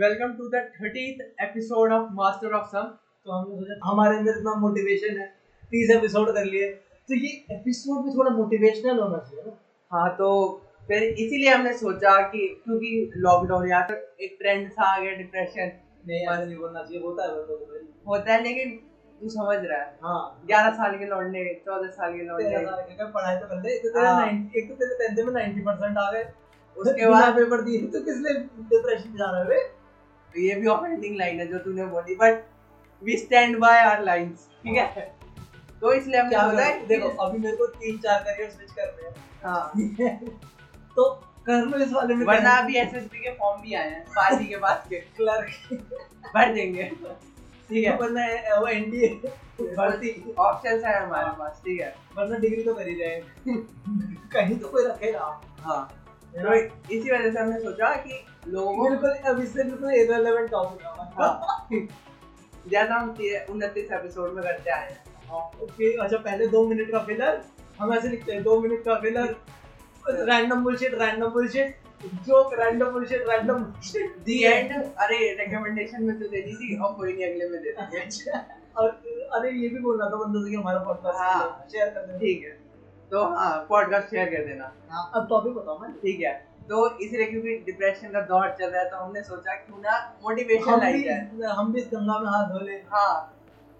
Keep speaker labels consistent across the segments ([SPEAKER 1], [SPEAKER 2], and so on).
[SPEAKER 1] Welcome to the thirtieth episode of Master of Some.
[SPEAKER 2] तो हमने सोचा हमारे अंदर इतना मोटिवेशन है तीस एपिसोड कर लिए। तो ये एपिसोड भी थोड़ा मोटिवेशनल होना चाहिए ना।
[SPEAKER 1] हाँ तो फिर इसीलिए हमने सोचा कि क्योंकि लॉकडाउन या फिर एक ट्रेंड सा आ गया डिप्रेशन
[SPEAKER 2] नहीं ऐसा नहीं बोलना चाहिए होता है को
[SPEAKER 1] होता है लेकिन तू समझ रहा है।
[SPEAKER 2] हाँ।
[SPEAKER 1] ग्यारह साल के लौंडे चौदह साल के लौंडे
[SPEAKER 2] का पढ़ाई तो कर ले एक तो तेरा
[SPEAKER 1] हाँ।
[SPEAKER 2] 90 एक तो तेरे टेंथ में 90 परसेंट आ गए।
[SPEAKER 1] उसके बाद-
[SPEAKER 2] पेपर दिए तो किस लिए डिप्रेशन जा रहा है
[SPEAKER 1] तो ये भी ऑफेंडिंग लाइन है जो तूने बोली but we stand by our lines ठीक है? तो इसलिए हमने सोचा
[SPEAKER 2] देखो अभी मेरे को तीन चार करियर स्विच करने हैं।
[SPEAKER 1] हाँ।
[SPEAKER 2] तो कर लो इस वाले में
[SPEAKER 1] वरना अभी एसएसबी के फॉर्म भी आए हैं पार्टी के बाद के।
[SPEAKER 2] क्लर्क
[SPEAKER 1] भर देंगे। ठीक है।
[SPEAKER 2] वरना वो एनडीए भर्ती।
[SPEAKER 1] ऑप्शंस है हमारे पास ठीक है।
[SPEAKER 2] वरना डिग्री तो कर ही रहे हैं। कहीं तो कोई रखेगा।
[SPEAKER 1] हाँ। तो इसी वजह से हमने सोचा कि लोगों
[SPEAKER 2] बिल्कुल अब इससे बिल्कुल इररिलेवेंट टॉपिक है।
[SPEAKER 1] हाँ, जैसा हम उनतीस एपिसोड में करते आए हैं।
[SPEAKER 2] ओके अच्छा पहले दो मिनट का फिलर हम ऐसे लिखते हैं दो मिनट का filler random bullshit random bullshit joke random bullshit random bullshit
[SPEAKER 1] the end अरे रिकमेंडेशन में तो दे दी थी और कोई नहीं अगले में दे देंगे।
[SPEAKER 2] और अरे ये भी बोलना था बंदों से कि हमारा
[SPEAKER 1] हाँ।
[SPEAKER 2] पॉडकास्ट शेयर कर देना।
[SPEAKER 1] ठीक है। तो हाँ पॉडकास्ट शेयर कर देना।
[SPEAKER 2] हाँ, अब टॉपिक बताओ मैं।
[SPEAKER 1] ठीक है। तो इसलिए क्योंकि डिप्रेशन का दौर चल रहा है तो हमने सोचा क्यों ना मोटिवेशन लाई जाए।
[SPEAKER 2] हम भी इस गंगा में हाथ धो ले।
[SPEAKER 1] हाँ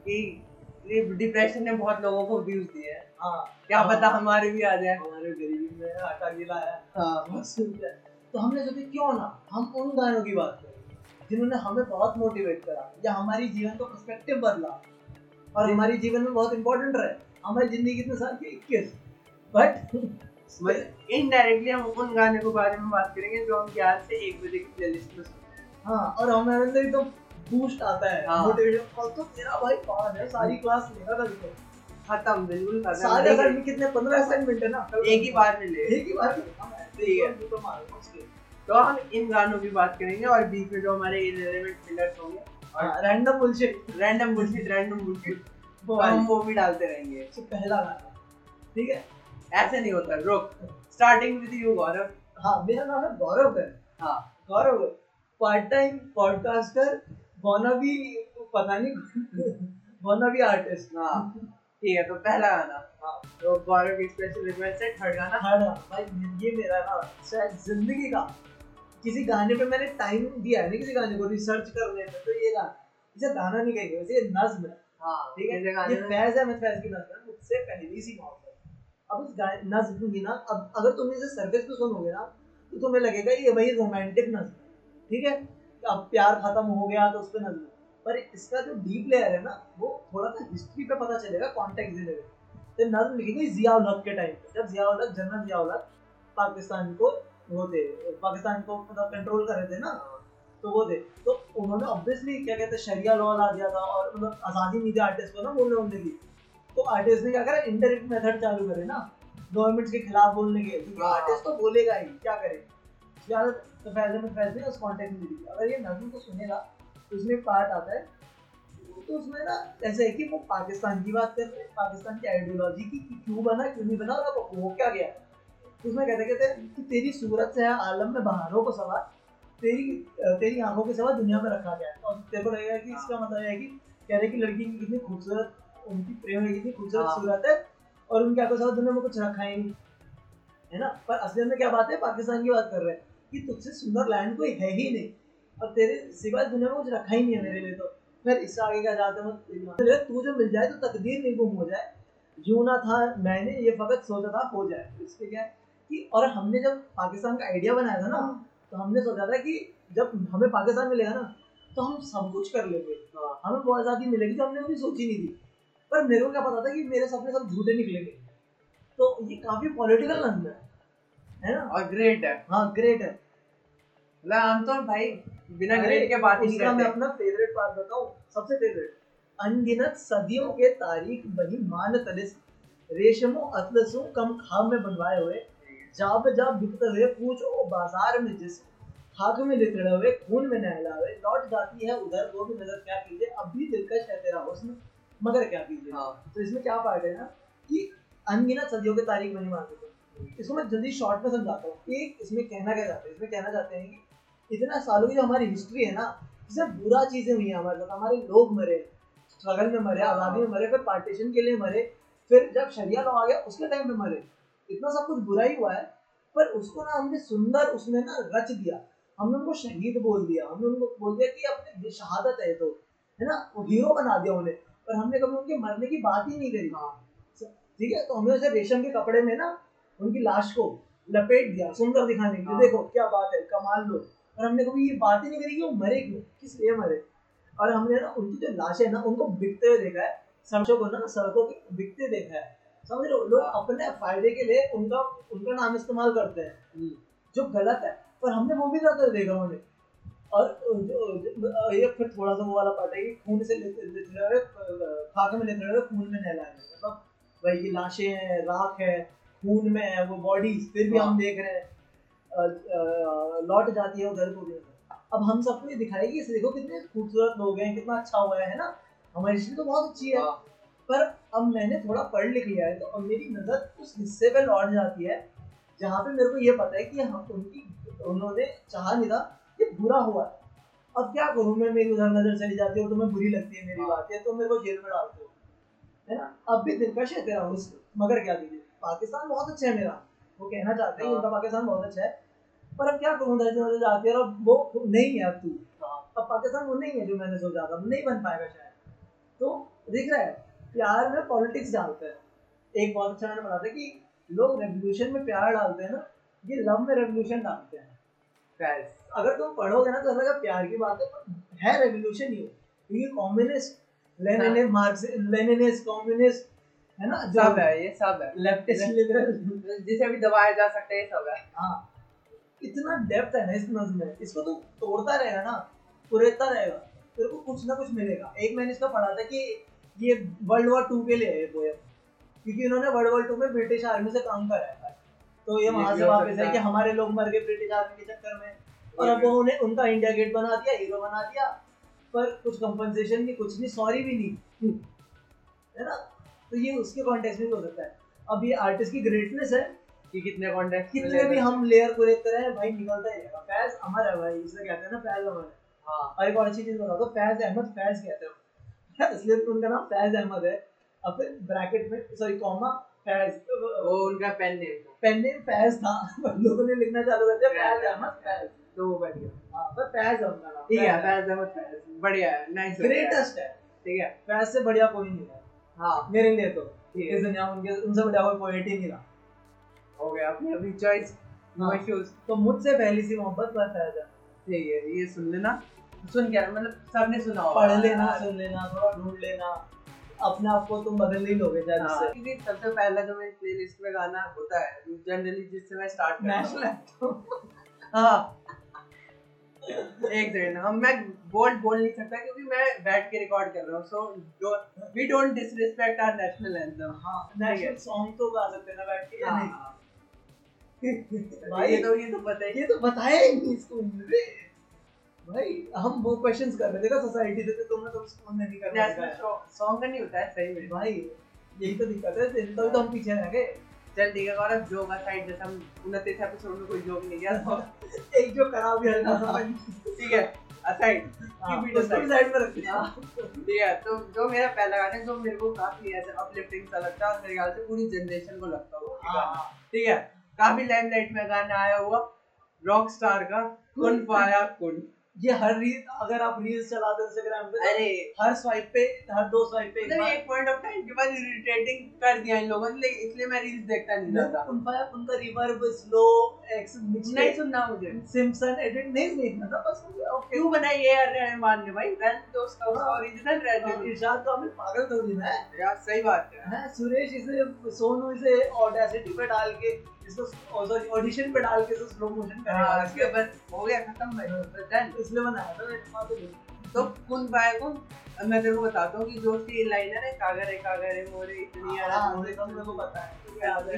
[SPEAKER 1] कि डिप्रेशन ने बहुत लोगों को व्यूज़ दिए हैं।
[SPEAKER 2] हाँ।
[SPEAKER 1] क्या पता हमारे भी आ जाए।
[SPEAKER 2] हमारे गरीबी में आटा गिला है।
[SPEAKER 1] हाँ।
[SPEAKER 2] सुंदर तो हमने सोचा क्यों ना हम उन गानों की बात करें जिन्होंने हमें बहुत मोटिवेट करा या हमारी जीवन का पर्सपेक्टिव बदला और हमारी जीवन में बहुत इंपॉर्टेंट रहे। हमारी ज़िंदगी कितने साल की इक्कीस बट
[SPEAKER 1] इनडायरेक्टली हम उन गाने के बारे में बात करेंगे जो हम आज से एक बजे की प्लेलिस्ट में सुनते हाँ।
[SPEAKER 2] और हमारे अंदर एकदम बूस्ट आता है
[SPEAKER 1] हाँ।
[SPEAKER 2] मोटिवेशन और तो तेरा भाई पास है सारी क्लास लेगा कभी तो
[SPEAKER 1] खत्म बिल्कुल खत्म।
[SPEAKER 2] सारे असाइनमेंट कितने पंद्रह असाइनमेंट है ना?
[SPEAKER 1] एक ही बार में ले।
[SPEAKER 2] एक ही बार में। हाँ,
[SPEAKER 1] ठीक है।
[SPEAKER 2] तो मारो उसके।
[SPEAKER 1] तो हम इन गानों की बात करेंगे और बीच में जो हमारे इररिलेवेंट फिलर्स होंगे
[SPEAKER 2] random bullshit
[SPEAKER 1] random bullshit random bullshit
[SPEAKER 2] वो
[SPEAKER 1] हम वो भी डालते रहेंगे।
[SPEAKER 2] तो पहला गाना। ठीक है?
[SPEAKER 1] ऐसे नहीं होता। रुक स्टार्टिंग विद यू गौरव।
[SPEAKER 2] हाँ मेरा नाम है गौरव है।
[SPEAKER 1] हाँ
[SPEAKER 2] Gaurav part time podcaster wannabe पता नहीं wannabe आर्टिस्ट
[SPEAKER 1] हाँ ठीक है तो पहला गाना।
[SPEAKER 2] हाँ।
[SPEAKER 1] तो गौरव की स्पेशल रिक्वेस्ट है थर्ड गाना।
[SPEAKER 2] थर्ड भाई ये मेरा ना शायद ज़िंदगी का। किसी गाने पे मैंने टाइम दिया है ना किसी गाने को रिसर्च करने में तो ये गाना। इसे गाना नहीं कहेंगे वैसे ये नज्म है।
[SPEAKER 1] हाँ
[SPEAKER 2] ठीक है? ये फैज है मैं फैज की नज्म है मुझसे पहली सी मौत है। अब इस नज्म की ना, अब अगर तुम इसे सरफेस पे सुनोगे ना तो तुम्हें लगेगा ये वही रोमांटिक नज्म ठीक है? अब प्यार खत्म हो गया तो उस पर नज्म पर इसका जो डीप लेयर है ना, वो थोड़ा सा हिस्ट्री पे पता चलेगा कॉन्टेक्स्ट देने तो नज्म लिखी गई जिया उल हक के टाइम पे। जब जिया उल हक जनरल जिया उल हक पाकिस्तान को वो थे पाकिस्तान को मतलब कंट्रोल कर रहे थे ना तो वो थे तो उन्होंने ऑब्वियसली क्या कहते हैं शरिया लॉ ला दिया था और मतलब आज़ादी थी आर्टिस्ट को ना बोलने बोलने की तो आर्टिस्ट ने क्या करा इंटरनेट मेथड चालू करे ना गवर्नमेंट के खिलाफ बोलने के क्योंकि
[SPEAKER 1] हाँ।
[SPEAKER 2] आर्टिस्ट तो बोलेगा ही क्या करे? यार तो फैजल में फैजल उस कॉन्टेक्ट में दी अगर ये नज़म को सुनेगा तो उसमें पार्ट आता है। तो उसमें ना ऐसे है कि वो पाकिस्तान की बात कर रहे हैं पाकिस्तान की आइडियोलॉजी की क्यों बना क्यों नहीं बना और हो क्या गया? तो उसमें कहते कहते हैं कि तेरी सूरत से है आलम में बहारों को सवार तेरी तेरी आँखों के सवार दुनिया में रखा गया है। और तेरे को लगेगा कि इसका मतलब है कि कह रहे कि लड़की की कितनी खूबसूरत उनकी प्रेम की कितनी खूबसूरत
[SPEAKER 1] हाँ।
[SPEAKER 2] सूरत है और उनके आँखों के सवार दुनिया में कुछ रखा ही नहीं है ना? पर असलियत में क्या बात है? पाकिस्तान की बात कर रहे हैं कि तुझसे सुंदर लैंड कोई है ही नहीं। और तेरे सिवाय दुनिया में कुछ रखा ही नहीं है मेरे लिए तो। फिर इससे आगे क्या चाहते हैं? तू जो मिल जाए तो तकदीर नहीं गुम हो जाए। यूँ ना था मैंने ये फकत सोचा था हो जाए। इसके क्या है कि और हमने जब पाकिस्तान का आइडिया बनाया था ना तो हमने सोचा था कि जब हमें पाकिस्तान मिलेगा ना तो हम सब कुछ कर लेंगे। हमें बहुत आज़ादी मिलेगी जो हमने कभी सोची नहीं थी। पर मेरे को क्या पता था कि मेरे सपने सब झूठे निकलेंगे। तो ये काफ़ी पॉलिटिकल नंबर है है ना?
[SPEAKER 1] और ग्रेट है।
[SPEAKER 2] हाँ ग्रेट है।
[SPEAKER 1] मतलब हम तो भाई बिना ग्रेट के बात ही
[SPEAKER 2] उसका मैं अपना फेवरेट पार्ट बताऊँ? सबसे फेवरेट अनगिनत सदियों के तारीख बनी मान तलिस रेशमो अतलसों कम खाम में बनवाए हुए जाब जा बिकते हुए पूछो बाज़ार में जिस खाक में लिखड़े हुए खून में नहला हुए लौट जाती है उधर वो भी नज़र क्या कीजिए? अब भी दिलकश मगर क्या कीजिए?
[SPEAKER 1] हाँ।
[SPEAKER 2] तो इसमें क्या पार्ट है ना कि अनगिनत सदियों के तारीख बनी मान सकते इसको मैं जल्दी शॉर्ट में समझाता हूँ। एक इसमें कहना क्या चाहते हैं? इसमें कहना चाहते हैं कि इतना सालों की जो हमारी हिस्ट्री है ना इससे बुरा चीज़ें हुई हैं हमारे साथ। हमारे लोग मरे स्ट्रगल में मरे
[SPEAKER 1] हाँ।
[SPEAKER 2] आज़ादी में मरे फिर पार्टीशन के लिए मरे फिर जब शरिया लॉ आ गया उसके टाइम पे मरे। इतना सब कुछ बुरा ही हुआ है पर उसको ना हमने सुंदर उसमें ना रच दिया। हमने उनको शहीद बोल दिया। हमने उनको बोल दिया कि अपने शहादत है तो है ना? वो हीरो बना दिया उन्हें। पर हमने कभी उनके मरने की बात ही नहीं करी।
[SPEAKER 1] हाँ।
[SPEAKER 2] ठीक है तो हमने उसे रेशम के कपड़े में ना उनकी लाश को लपेट दिया सुंदर दिखाने के लिए।
[SPEAKER 1] हाँ।
[SPEAKER 2] देखो क्या बात है कमाल लो और हमने कभी ये बात ही नहीं करी कि वो मरे क्यों किस लिए मरे। और हमने ना उनकी जो लाशें ना उनको बिकते हुए देखा है। सड़कों को ना सड़कों पे बिकते देखा है। समझ रहे लोग अपने फ़ायदे के लिए उनका उनका नाम इस्तेमाल करते हैं।
[SPEAKER 1] हम्म।
[SPEAKER 2] जो गलत है। पर हमने वो भी करते देखा उन्हें और जो, ये फिर थोड़ा सा वो वाला पार्ट है कि खून से हुए खाके में हुए खून में नहलाए मतलब वही की लाशें हैं राख है खून में है वो बॉडीज फिर भी हम
[SPEAKER 1] हाँ।
[SPEAKER 2] देख रहे हैं। लौट जाती है उधर को भी अब हम सबको ये दिखाएगी कि देखो कितने खूबसूरत लोग हैं कितना अच्छा हुआ है ना? हमारी हिस्ट्री तो बहुत अच्छी है।
[SPEAKER 1] हाँ।
[SPEAKER 2] पर अब मैंने थोड़ा पढ़ लिख लिया है तो अब मेरी नज़र उस हिस्से पे लौट जाती है जहाँ पे मेरे को ये पता है कि हम उनकी उन्होंने चाहा नहीं था कि बुरा हुआ। है अब क्या करूँ? मैं मेरी उधर नज़र चली जाती है और तुम्हें बुरी लगती है मेरी
[SPEAKER 1] हाँ।
[SPEAKER 2] बात है तो मेरे को जेल में डालते हो। है ना? अब भी दिलकश है तेरा उस मगर क्या दीजिए पाकिस्तान बहुत अच्छा है मेरा। वो कहना चाहते हैं
[SPEAKER 1] हाँ।
[SPEAKER 2] उनका पाकिस्तान बहुत अच्छा है। पर अब क्या करूँ? से उधर जाती है और वो नहीं है अब तू।
[SPEAKER 1] हाँ।
[SPEAKER 2] अब पाकिस्तान वो नहीं है जो मैंने सोचा था। नहीं बन पाएगा शायद। तो दिख रहा है प्यार में पॉलिटिक्स डालते हैं। एक बहुत अच्छा मैंने था कि लोग रेवोल्यूशन में प्यार डालते हैं ना ये लव में रेवोल्यूशन डालते हैं। अगर तुम पढ़ोगे ना तो लगा प्यार की बात है पर है रेवोल्यूशन ही क्योंकि communist Leninist Marx Leninist communist है ना?
[SPEAKER 1] सब है ये सब है।
[SPEAKER 2] लेफ्टिस्ट लिबरल
[SPEAKER 1] जिसे भी दबाया जा सकता है ये सब है।
[SPEAKER 2] हाँ। इतना डेप्थ है ना इस नज्म में। इसको तू तोड़ता रहेगा ना कुरेदता रहेगा। तेरे को कुछ ना कुछ मिलेगा। एक मैंने इसका पढ़ा था कि ये वर्ल्ड वॉर टू के लिए है पोएम क्योंकि इन्होंने वर्ल्ड वॉर टू में ब्रिटिश आर्मी से काम कराया था तो ये वहाँ से वापस है कि हमारे लोग मर गए ब्रिटिश आर्मी के चक्कर में। और अब
[SPEAKER 1] भी-
[SPEAKER 2] वो उन्हें उनका इंडिया गेट बना दिया हीरो बना दिया पर कुछ कंपनसेशन नहीं कुछ नहीं सॉरी भी नहीं। है ना? तो ये उसके कॉन्टेक्स्ट में भी हो सकता है। अब ये आर्टिस्ट की ग्रेटनेस है।
[SPEAKER 1] कि कितने कॉन्टेक्ट
[SPEAKER 2] कितने भी हम लेयर को लेते रहे भाई निकलता ही रहेगा। फैज अमर है भाई इसे कहते हैं ना फैज अमर है। और एक और अच्छी चीज़ बता दो फैज अहमद फैज कहते हो। इसलिए उनका नाम फैज अहमद है। फिर ब्रैकेट में सॉरी कॉमा फैज
[SPEAKER 1] वो उनका पेन नेम था।
[SPEAKER 2] पेन नेम फैज था। लोगों ने लिखना चालू कर दिया फैज अहमद फैज
[SPEAKER 1] तो वो बढ़िया।
[SPEAKER 2] हाँ पर फैज है उनका नाम।
[SPEAKER 1] ठीक है फैज अहमद फैज बढ़िया है नाइस
[SPEAKER 2] ग्रेटेस्ट है।
[SPEAKER 1] ठीक है।
[SPEAKER 2] फैज से बढ़िया कोई नहीं है।
[SPEAKER 1] हाँ।
[SPEAKER 2] मेरे लिए तो। इस दुनिया में उनके उनसे बढ़िया कोई पोएट ही नहीं रहा।
[SPEAKER 1] हो गया अपनी अपनी चॉइस नो
[SPEAKER 2] हाँ।
[SPEAKER 1] इश्यूज़
[SPEAKER 2] तो मुझसे पहली सी मोहब्बत पर फैज है।
[SPEAKER 1] ठीक है ये सुन लेना। सुन क्या? मतलब सबने सुना होगा।
[SPEAKER 2] पढ़ लेना सुन लेना थोड़ा ढूंढ लेना। अपने आप को तुम बदल ही लोगे शायद
[SPEAKER 1] हाँ, क्योंकि सबसे पहला जो मेरी प्लेलिस्ट में गाना होता है जनरली जिससे मैं स्टार्ट करता
[SPEAKER 2] नेशनल
[SPEAKER 1] हूँ हाँ। एक सेकंड हम मैं बोल्ड बोल नहीं सकता क्योंकि मैं बैठ के रिकॉर्ड कर रहा हूँ। So we don't disrespect our national anthem
[SPEAKER 2] हाँ नेशनल सॉन्ग तो गा सकते हैं ना बैठ के या नहीं?
[SPEAKER 1] भाई ये तो ये तो ही
[SPEAKER 2] ये तो बताया ही नहीं इसको रे भाई हम वो क्वेश्चंस कर रहे थे सोसाइटी से तो तुमने तो स्कूल में नहीं करना
[SPEAKER 1] नेशनल
[SPEAKER 2] सिखाया।
[SPEAKER 1] सॉन्ग का नहीं होता है सही में।
[SPEAKER 2] भाई यही तो दिक्कत है तभी तो हम पीछे रह गए।
[SPEAKER 1] चल ठीक है गौरव जोक असाइड जैसे हम उनतीस एपिसोड में कोई जोक नहीं किया तो
[SPEAKER 2] एक जो करा भी हल्का
[SPEAKER 1] ठीक है असाइड
[SPEAKER 2] हाँ, उसको भी साइड में रख दिया
[SPEAKER 1] ठीक है तो जो मेरा पहला गाना है जो मेरे को काफ़ी ऐसे अपलिफ्टिंग सा लगता है मेरे ख्याल से पूरी जनरेशन को लगता होगा।
[SPEAKER 2] हाँ,
[SPEAKER 1] ठीक है काफ़ी लाइमलाइट में गाना आया हुआ रॉक स्टार का कुन पाया कुन।
[SPEAKER 2] ये हर रील अगर आप रील्स चलाते हो इंस्टाग्राम पे तो
[SPEAKER 1] अरे।
[SPEAKER 2] हर स्वाइप पे हर दो स्वाइप पे
[SPEAKER 1] मतलब एक पॉइंट ऑफ़ टाइम के बाद इरिटेटिंग कर दिया इन लोगों ने इसलिए मैं रील्स देखता नहीं
[SPEAKER 2] को उनका उनका रिवर्ब स्लो एक्स
[SPEAKER 1] नहीं सुनना मुझे।
[SPEAKER 2] सिम्पसन एडिट नहीं देखना था बस मुझे ओके
[SPEAKER 1] क्यों बनाई ये यार रहमान ने भाई? रन तो उसका ओरिजिनल रहने
[SPEAKER 2] इरशाद तो हमें पागल थोड़ी ना है।
[SPEAKER 1] यार सही बात है।
[SPEAKER 2] सुरेश इसे सोनू इसे ऑडेसिटी पे डाल के ऑडिशन पे डाल के इसको स्लो मोशन करेगा
[SPEAKER 1] इसके बस हो गया खत्म भाई बस
[SPEAKER 2] इसलिए बनाया था मैंने तो
[SPEAKER 1] तो कुन पाया कुन अब मैं तेरे को बताता हूँ कि जो उसकी लाइन है कागर है कागर है मोरे इतनी यार
[SPEAKER 2] हाँ मुझे सब मेरे को पता है।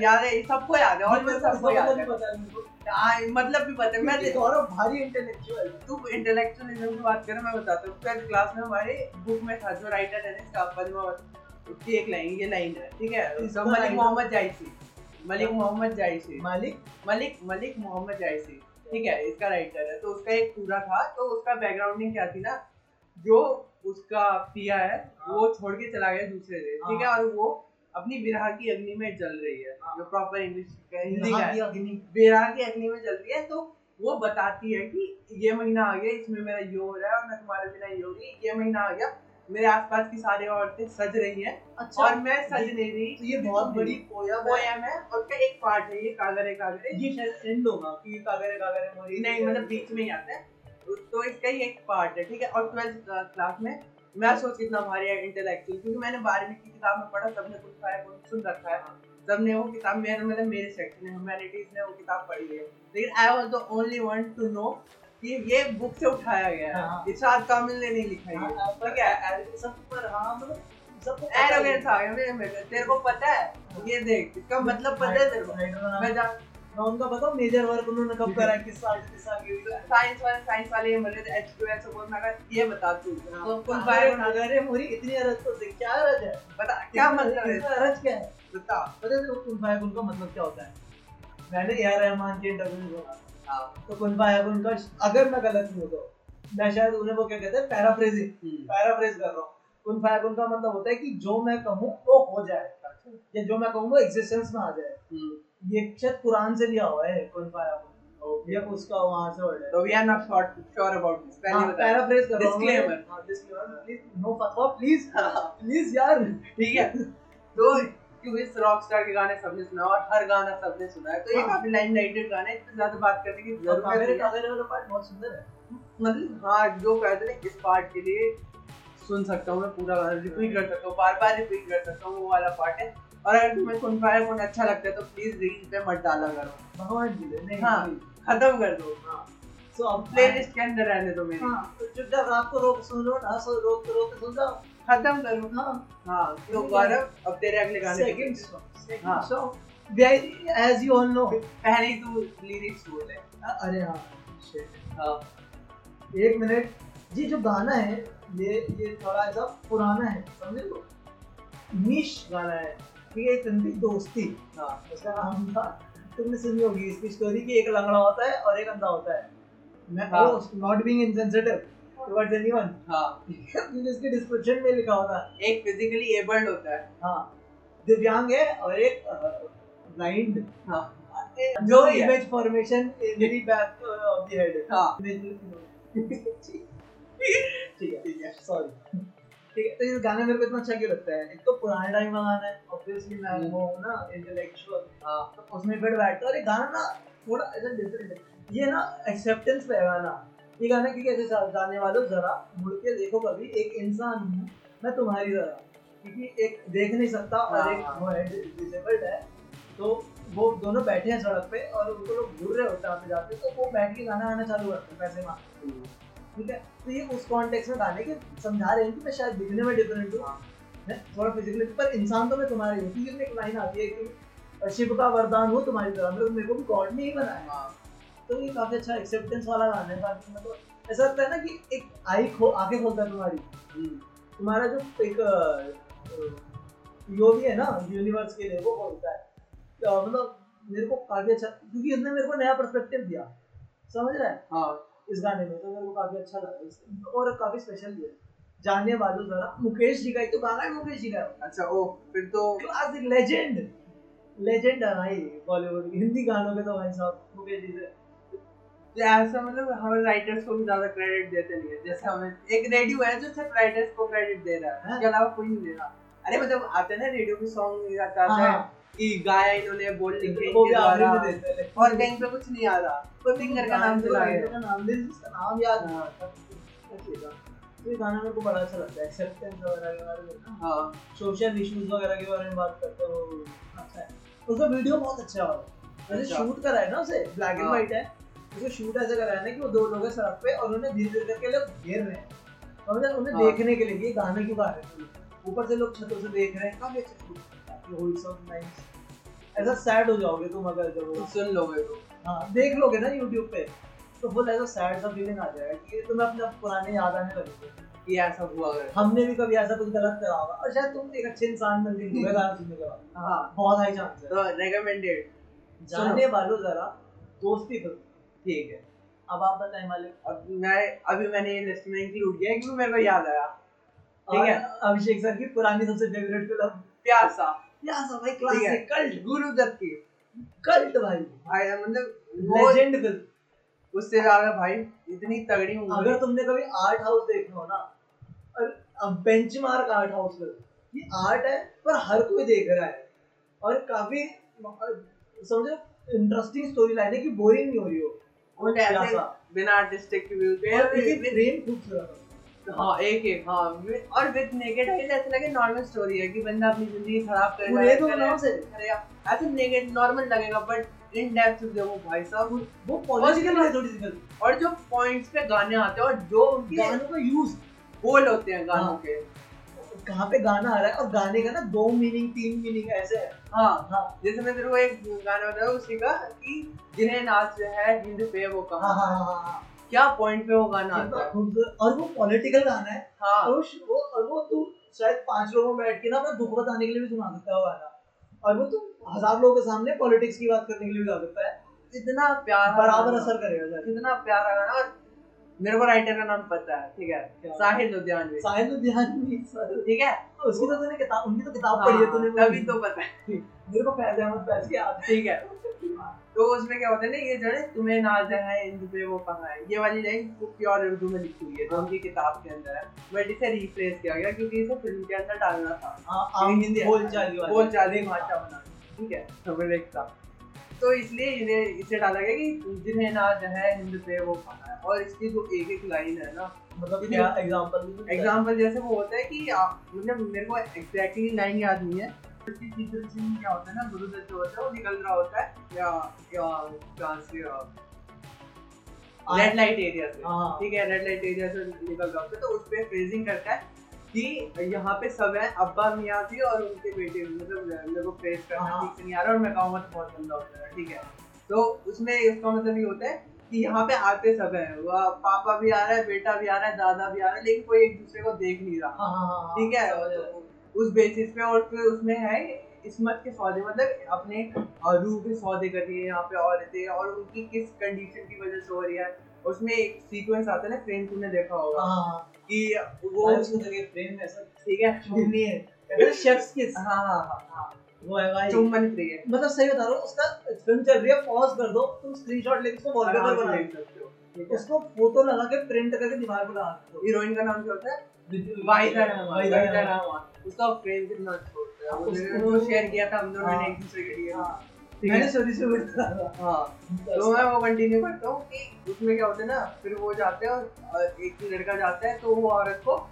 [SPEAKER 2] याद है।
[SPEAKER 1] सबको याद है और मैं सबको याद है।
[SPEAKER 2] पता है मेरे
[SPEAKER 1] मतलब भी पता है मैं
[SPEAKER 2] गौरव भारी इंटेलेक्चुअल
[SPEAKER 1] तू इंटेलेक्चुअलिज्म की बात कर मैं बताता हूँ। ट्वेल्थ क्लास में हमारे बुक में था जो राइटर है ना इसका पद्मावत। उसकी एक लाइन ये लाइन है ठीक है? तो मलिक मोहम्मद जायसी। मलिक मोहम्मद जायसी।
[SPEAKER 2] मालिक?
[SPEAKER 1] मलिक मलिक मोहम्मद जायसी। ठीक है इसका राइटर है। तो उसका एक पूरा था। तो उसका बैकग्राउंडिंग क्या थी ना? जो उसका पिया है वो छोड़ के चला गया दूसरे देश। ठीक है
[SPEAKER 2] हाँ।
[SPEAKER 1] और वो अपनी विरह की अग्नि में जल रही है।
[SPEAKER 2] हाँ।
[SPEAKER 1] जो प्रॉपर इंग्लिश हिंदी का है।
[SPEAKER 2] अग्नि।
[SPEAKER 1] विरह की अग्नि में जलती है। तो वो बताती है कि ये महीना आ गया इसमें मेरा ये हो रहा है और मैं तुम्हारे बिना ये होगी ये महीना आ गया। मेरे आसपास की सारी औरतें सज रही हैं
[SPEAKER 2] अच्छा।
[SPEAKER 1] और मैं सज नहीं रही।
[SPEAKER 2] तो ये बहुत बड़ी पोयम है।
[SPEAKER 1] पोयम है और उसका एक पार्ट है ये कागरे कागरे
[SPEAKER 2] ये शायद एंड होगा कि ये कागरे कागरे मोरी
[SPEAKER 1] नहीं मतलब बीच में ही आता है। तो इसका ही एक पार्ट है ठीक है? और ट्वेल्थ क्लास में मैं सोच कितना भारी है इंटेलेक्चुअल क्योंकि मैंने बारहवीं की किताब में पढ़ा सबने कुछ खाया कुछ सुन रखा है। सबने वो किताब मेरे मतलब मेरे सेक्शन में ह्यूमैनिटीज ने वो किताब पढ़ी है। लेकिन I was the only one to know कि ये बुक से उठाया गया है।
[SPEAKER 2] हाँ।
[SPEAKER 1] इरशाद कामिल ने नहीं लिखा है
[SPEAKER 2] हाँ,
[SPEAKER 1] ठीक है?
[SPEAKER 2] सब पर हाँ मतलब ही। है।
[SPEAKER 1] एरोगेंस आ गया मेरे तेरे को पता है? ये देख इसका मतलब पता है तेरे को? मैं जा
[SPEAKER 2] मैं उनका बताऊँ? मेजर वर्क उन्होंने कब करा है? किस साल किस साल की
[SPEAKER 1] साइंस वाले साइंस वाले ये मरे एच टू एच सपोज़ मैं अगर ये बता तू। तो कुल
[SPEAKER 2] कागरे
[SPEAKER 1] फायर
[SPEAKER 2] कागरे मोरी इतनी अरज तो देख क्या अरज है?
[SPEAKER 1] बता क्या मतलब है?
[SPEAKER 2] अरज क्या है?
[SPEAKER 1] बता।
[SPEAKER 2] पता है तेरे को कुन फाया कुन का मतलब क्या होता है? मैंने आर रहमान के इंटरव्यू में
[SPEAKER 1] हाँ
[SPEAKER 2] तो कुन फाया कुन का अगर मैं गलत नहीं हूँ तो मैं शायद उन्हें वो क्या कहते हैं पैराफ्रेजिंग पैराफ्रेज कर रहा हूँ। कुन का मतलब होता है कि जो मैं कहूँ वो हो जाए। या जो मैं कहूँ वो एग्जिस्टेंस में आ जाए। ये शायद कुरान से लिया हुआ है कुन फाया ये उसका वहाँ से वर्ड है
[SPEAKER 1] तो we are not sure about this पहले बता
[SPEAKER 2] पैराफ्रेज कर रहा हूँ
[SPEAKER 1] Disclaimer.
[SPEAKER 2] हाँ, disclaimer, please, no फतवा प्लीज़
[SPEAKER 1] हाँ,
[SPEAKER 2] प्लीज़ यार।
[SPEAKER 1] ठीक है। तो क्योंकि इस रॉकस्टार के गाने सबने सुना और हर गाना सबने सुना है। तो ये
[SPEAKER 2] हाँ।
[SPEAKER 1] काफ़ी लाइन लाइटेड गाने हैं, इस ज़्यादा बात करने की ज़रूरत नहीं है।
[SPEAKER 2] वाला पार्ट बहुत सुंदर है।
[SPEAKER 1] मतलब हाँ जो कहते हैं इस पार्ट के लिए सुन सकता हूँ मैं पूरा रिपीट कर सकता हूँ बार बार रिपीट कर सकता हूँ वो वाला पार्ट है। और अगर तुम्हें कौन फायर कौन अच्छा लगता है तो प्लीज़ रील पे मत डाला करो।
[SPEAKER 2] भगवान जी ने नहीं
[SPEAKER 1] हाँ। खत्म कर दो।
[SPEAKER 2] हाँ सो अब
[SPEAKER 1] प्लेलिस्ट के अंदर रहने दो मेरी।
[SPEAKER 2] हाँ तो चुपचाप रात को रोक सुन लो ना सो रोक रोक सुन जाओ।
[SPEAKER 1] खत्म करो?
[SPEAKER 2] हाँ।
[SPEAKER 1] हाँ तो गौरव अब तेरे अगले गाने
[SPEAKER 2] सेकंड
[SPEAKER 1] हाँ।
[SPEAKER 2] Song as you all know
[SPEAKER 1] पहले ही तू लिरिक्स बोल
[SPEAKER 2] अरे हाँ
[SPEAKER 1] हाँ।
[SPEAKER 2] एक मिनट। ये जो गाना है ये ये थोड़ा ऐसा पुराना है समझे निश गाना है। ठीक है दोस्ती।
[SPEAKER 1] हाँ।
[SPEAKER 2] उसका नाम था तुमने सुनी होगी इसकी स्टोरी कि एक लंगड़ा होता है और एक अंधा होता है। मैं। Not being insensitive towards anyone
[SPEAKER 1] हाँ।
[SPEAKER 2] क्योंकि इसके डिस्क्रिप्शन में लिखा होता। है
[SPEAKER 1] एक फिजिकली एबल्ड होता है।
[SPEAKER 2] हाँ। दिव्यांग है और एक ब्लाइंड
[SPEAKER 1] हाँ।
[SPEAKER 2] जो। Image formation in the back of the head
[SPEAKER 1] हाँ।
[SPEAKER 2] ठीक है।
[SPEAKER 1] ठीक है।
[SPEAKER 2] सॉरी ठीक है। तो ये गाना मेरे को इतना अच्छा क्यों लगता है? एक तो पुराने टाइम का गाना है ऑब्वियसली मैं
[SPEAKER 1] हम्म।
[SPEAKER 2] वो हूँ ना इंटेलेक्चुअल
[SPEAKER 1] हाँ।
[SPEAKER 2] तो उसमें फिर बैठता है और ये गाना ना थोड़ा ऐसा डिफरेंट है। ये ना एक्सेप्टेंस पे है गाना। ये गाना क्योंकि ऐसे सा- गाने वालों जरा मुड़ के देखो कभी एक इंसान हूँ मैं तुम्हारी तरह क्योंकि एक देख नहीं सकता और
[SPEAKER 1] हाँ,
[SPEAKER 2] एक
[SPEAKER 1] हाँ।
[SPEAKER 2] वो है डिसेबल्ड है तो वो दोनों बैठे हैं सड़क पे और उनको लोग घूर रहे होते हैं आते जाते तो वो बैठ के गाना गाना चालू करते हैं पैसे मांग ठीक है? तो ये उस कॉन्टेक्स्ट में गाने के समझा रहे हैं कि मैं शायद दिखने में डिफरेंट हूँ। मैं थोड़ा फिजिकली पर इंसान तो मैं तुम्हारी हूँ इसमें एक लाइन आती है कि शिव का वरदान हो तुम्हारी तरह मतलब मेरे को भी गॉड ने ही बनाया
[SPEAKER 1] हाँ।
[SPEAKER 2] तो ये काफ़ी अच्छा एक्सेप्टेंस वाला गाना है ताकि मतलब ऐसा लगता है ना कि एक आई खो आँखें खोलता है तुम्हारी।
[SPEAKER 1] हम्म,
[SPEAKER 2] तुम्हारा जो एक यो भी है ना यूनिवर्स के लिए वो बोलता है। अ, मतलब मेरे को काफ़ी अच्छा क्योंकि इसने मेरे को नया पर्सपेक्टिव दिया। समझ रहा है?
[SPEAKER 1] हाँ।
[SPEAKER 2] इस गाने में तो मेरे को काफ़ी अच्छा लगा और काफ़ी स्पेशल भी है। जानने वालों जरा मुकेश जी का तो गाना है मुकेश जी का।
[SPEAKER 1] अच्छा ओ फिर तो
[SPEAKER 2] क्लासिक लेजेंड लेजेंड है भाई बॉलीवुड हिंदी गानों के तो भाई साहब मुकेश जी से।
[SPEAKER 1] ऐसा मतलब हम राइटर्स को भी ज़्यादा क्रेडिट देते नहीं है। जैसे हमें एक रेडियो है जो सिर्फ़ राइटर्स को क्रेडिट दे रहा है
[SPEAKER 2] हाँ।
[SPEAKER 1] उसके अलावा कोई नहीं दे रहा। अरे मतलब आते हैं ना रेडियो के सॉन्ग आता है
[SPEAKER 2] हाँ।
[SPEAKER 1] कि गाया इन्होंने बोल लिखे
[SPEAKER 2] हैं लेकिन-
[SPEAKER 1] और कहीं पे कुछ नहीं आ रहा। तो सिंगर का नाम चला गया
[SPEAKER 2] नाम याद नहीं आता। तो ये गाना मेरे को बड़ा अच्छा लगता है। एक्सेप्टेंस वगैरह के बारे में
[SPEAKER 1] हाँ।
[SPEAKER 2] सोशल इश्यूज़ वगैरह के बारे में बात करते हो अच्छा है। उसका वीडियो बहुत अच्छा है। वैसे
[SPEAKER 1] अच्छा।
[SPEAKER 2] शूट करा है ना उसे? ब्लैक एंड
[SPEAKER 1] हाँ।
[SPEAKER 2] व्हाइट है। उसे शूट ऐसे करा है ना कि वो दो लोग हैं सड़क पे और उन्हें धीरे धीरे करके लोग घेर रहे हैं। और उन्हें उन्हें
[SPEAKER 1] हाँ।
[SPEAKER 2] देखने के लिए कि ये गाना क्यों गा रहे हैं। ऊपर से लोग छतों से देख रहे हैं काफ़ी अच्छा ऐसा सैड हो जाओगे तुम अगर जब
[SPEAKER 1] सुन लोगे तो
[SPEAKER 2] हाँ देख लोगे ना यूट्यूब पे तो फुल ऐसा सैड सा फीलिंग आ जाएगा कि तुम्हें अपने पुराने याद आने लगेंगे।
[SPEAKER 1] ये ऐसा हुआ अगर।
[SPEAKER 2] हमने भी कभी ऐसा कुछ गलत करा होगा। और शायद तुम एक अच्छे इंसान बन गए तुम्हें गाना सुनने के बाद।
[SPEAKER 1] हाँ।
[SPEAKER 2] बहुत हाई चांस है।
[SPEAKER 1] तो रेकमेंडेड
[SPEAKER 2] जानने वालों जरा दोस्ती फ़िल्म
[SPEAKER 1] ठीक है।
[SPEAKER 2] अब आप बताएँ मालिक।
[SPEAKER 1] अब मैं अभी मैंने ये लिस्ट में इंक्लूड किया क्योंकि मेरे को याद आया। ठीक है?
[SPEAKER 2] अभिषेक सर की पुरानी सबसे फेवरेट फ़िल्म
[SPEAKER 1] प्यासा।
[SPEAKER 2] क्या सब भाई क्लासिक कल्ट
[SPEAKER 1] गुरुदत्त की।
[SPEAKER 2] कल्ट भाई।
[SPEAKER 1] आया मतलब
[SPEAKER 2] लेजेंड फ़िल्म
[SPEAKER 1] उससे ज़्यादा भाई इतनी तगड़ी मूवी
[SPEAKER 2] अगर तुमने कभी आर्ट हाउस देखना हो ना और बेंचमार्क आर्ट हाउस ये आर्ट है पर हर कोई देख रहा है। और काफ़ी समझो इंटरेस्टिंग स्टोरी लाइन है कि बोरिंग नहीं हो रही हो।
[SPEAKER 1] वो ऐसे बिना आर्टिस्टिक व्यू के
[SPEAKER 2] और खूबसूरत। हाँ
[SPEAKER 1] एक एक हाँ और विद है ऐसा लगे नॉर्मल स्टोरी है कि बंदा अपनी ज़िंदगी खराब
[SPEAKER 2] दो
[SPEAKER 1] करेगा,
[SPEAKER 2] नाम से
[SPEAKER 1] ऐसे नॉर्मल लगेगा बट इन डेप्थ देखो भाई साहब
[SPEAKER 2] वो पॉलिटिकल है थोड़ी
[SPEAKER 1] और जो पॉइंट्स पे गाने आते हैं और जो उनके
[SPEAKER 2] गानों का यूज़
[SPEAKER 1] बोल होते हैं गानों
[SPEAKER 2] हाँ।
[SPEAKER 1] के।
[SPEAKER 2] कहाँ पे गाना आ रहा है? और गाने का ना दो मीनिंग तीन मीनिंग ऐसे है।
[SPEAKER 1] हाँ
[SPEAKER 2] हाँ।
[SPEAKER 1] जैसे मैं तेरे को एक गाना बताया उसी का कि जिन्हें नाच है हिंद पे वो
[SPEAKER 2] हाँ
[SPEAKER 1] कहा
[SPEAKER 2] हाँ हाँ। हाँ
[SPEAKER 1] क्या पॉइंट पे वो गाना आता है?
[SPEAKER 2] और वो पॉलिटिकल गाना है।
[SPEAKER 1] हाँ।
[SPEAKER 2] और वो और वो तू शायद पाँच लोगों में बैठ के ना अपना दुख बताने के लिए भी सुना सकता है वो गाना। और वो तुम हज़ार लोगों के सामने पॉलिटिक्स की बात करने के लिए भी गा सकता है।
[SPEAKER 1] इतना प्यारा
[SPEAKER 2] बराबर असर करेगा
[SPEAKER 1] इतना प्यारा गाना। और मेरे को राइटर का नाम पता है ठीक है?
[SPEAKER 2] क्या?
[SPEAKER 1] साहिल लुधियानवी
[SPEAKER 2] साहिल ध्यान नहीं
[SPEAKER 1] ठीक है?
[SPEAKER 2] उसकी तो तूने किताब उनकी तो किताब पढ़ी है
[SPEAKER 1] हाँ,
[SPEAKER 2] तूने।
[SPEAKER 1] तभी तो पता है।
[SPEAKER 2] मेरे को फैज अहमद फैज की याद
[SPEAKER 1] ठीक है। तो उसमें क्या होता है ना ये जो है तुम्हें नाज है इंद पे वो कहा है। ये वाली लाइन प्योर उर्दू में लिखी हुई है जो उनकी किताब के अंदर है। बट इसे रिप्लेस किया गया क्योंकि इसे फ़िल्म के अंदर डालना था।
[SPEAKER 2] हाँ बोल चाली
[SPEAKER 1] बोल चाली भाषा बना ठीक है? समझ था। तो इसलिए इन्हें इसे डाला गया कि जिन्हें नाज है हिंद पे वो खाना है। और इसकी जो एक एक लाइन है ना
[SPEAKER 2] मतलब क्या एग्जांपल
[SPEAKER 1] एग्ज़ाम्पल जैसे वो होता है कि आप मतलब मेरे को एग्जैक्टली लाइन याद नहीं है। उसकी टीचर सीन क्या होता है ना गुरुदत्त जो होता है वो निकल रहा होता है या या से रेड लाइट एरिया से।
[SPEAKER 2] हाँ।
[SPEAKER 1] ठीक है रेड लाइट एरिया से निकल रहा होता है तो उस पर फ्रेजिंग करता है। कि यहाँ पे सब है अब्बा मियाँ भी और उनके बेटे भी मतलब मेरे को फ्रेज करना
[SPEAKER 2] हाँ।
[SPEAKER 1] ठीक से नहीं आ रहा और मैं कहूँगा तो बहुत गंदा होता है ठीक है? तो उसमें इसका मतलब ये होता है कि यहाँ पे आते सब है। वो पापा भी आ रहा है बेटा भी आ रहा है दादा भी आ रहा है लेकिन कोई एक दूसरे को देख नहीं रहा।
[SPEAKER 2] हाँ हाँ
[SPEAKER 1] ठीक है? तो उस बेसिस पे और फिर उसमें है इसमत के सौदे मतलब अपने रूह के सौदे कर रही है यहाँ पे औरतें और उनकी किस कंडीशन की वजह से हो रही है। उसमें एक सीक्वेंस आता है ना फ्रेम तुमने देखा होगा। कि
[SPEAKER 2] वो उसको देखे फ्रेम में ऐसा
[SPEAKER 1] ठीक है
[SPEAKER 2] है कहते शेफ्स किस
[SPEAKER 1] हाँ हाँ हाँ हाँ
[SPEAKER 2] वो है भाई
[SPEAKER 1] चुम्बन है
[SPEAKER 2] मतलब सही बता रहा हूँ उसका फ़िल्म चल रही है पॉज कर दो तुम स्क्रीनशॉट लेके उसको वॉलपेपर बना
[SPEAKER 1] सकते हो
[SPEAKER 2] उसको फ़ोटो लगा के प्रिंट करके दीवार पर लगा दो
[SPEAKER 1] हीरोइन का नाम क्या होता है रहमान।
[SPEAKER 2] रहमान
[SPEAKER 1] उसका फ्रेम कितना अच्छा होता है
[SPEAKER 2] उसको-
[SPEAKER 1] शेयर किया था हम दोनों ने
[SPEAKER 2] हाँ।
[SPEAKER 1] एक दूसरे के लिए
[SPEAKER 2] हाँ मैंने स्टोरी से
[SPEAKER 1] हाँ तो मैं वो कंटिन्यू करता हूँ कि उसमें क्या होता है ना फिर वो जाते हैं और एक लड़का जाता है तो वो औरत को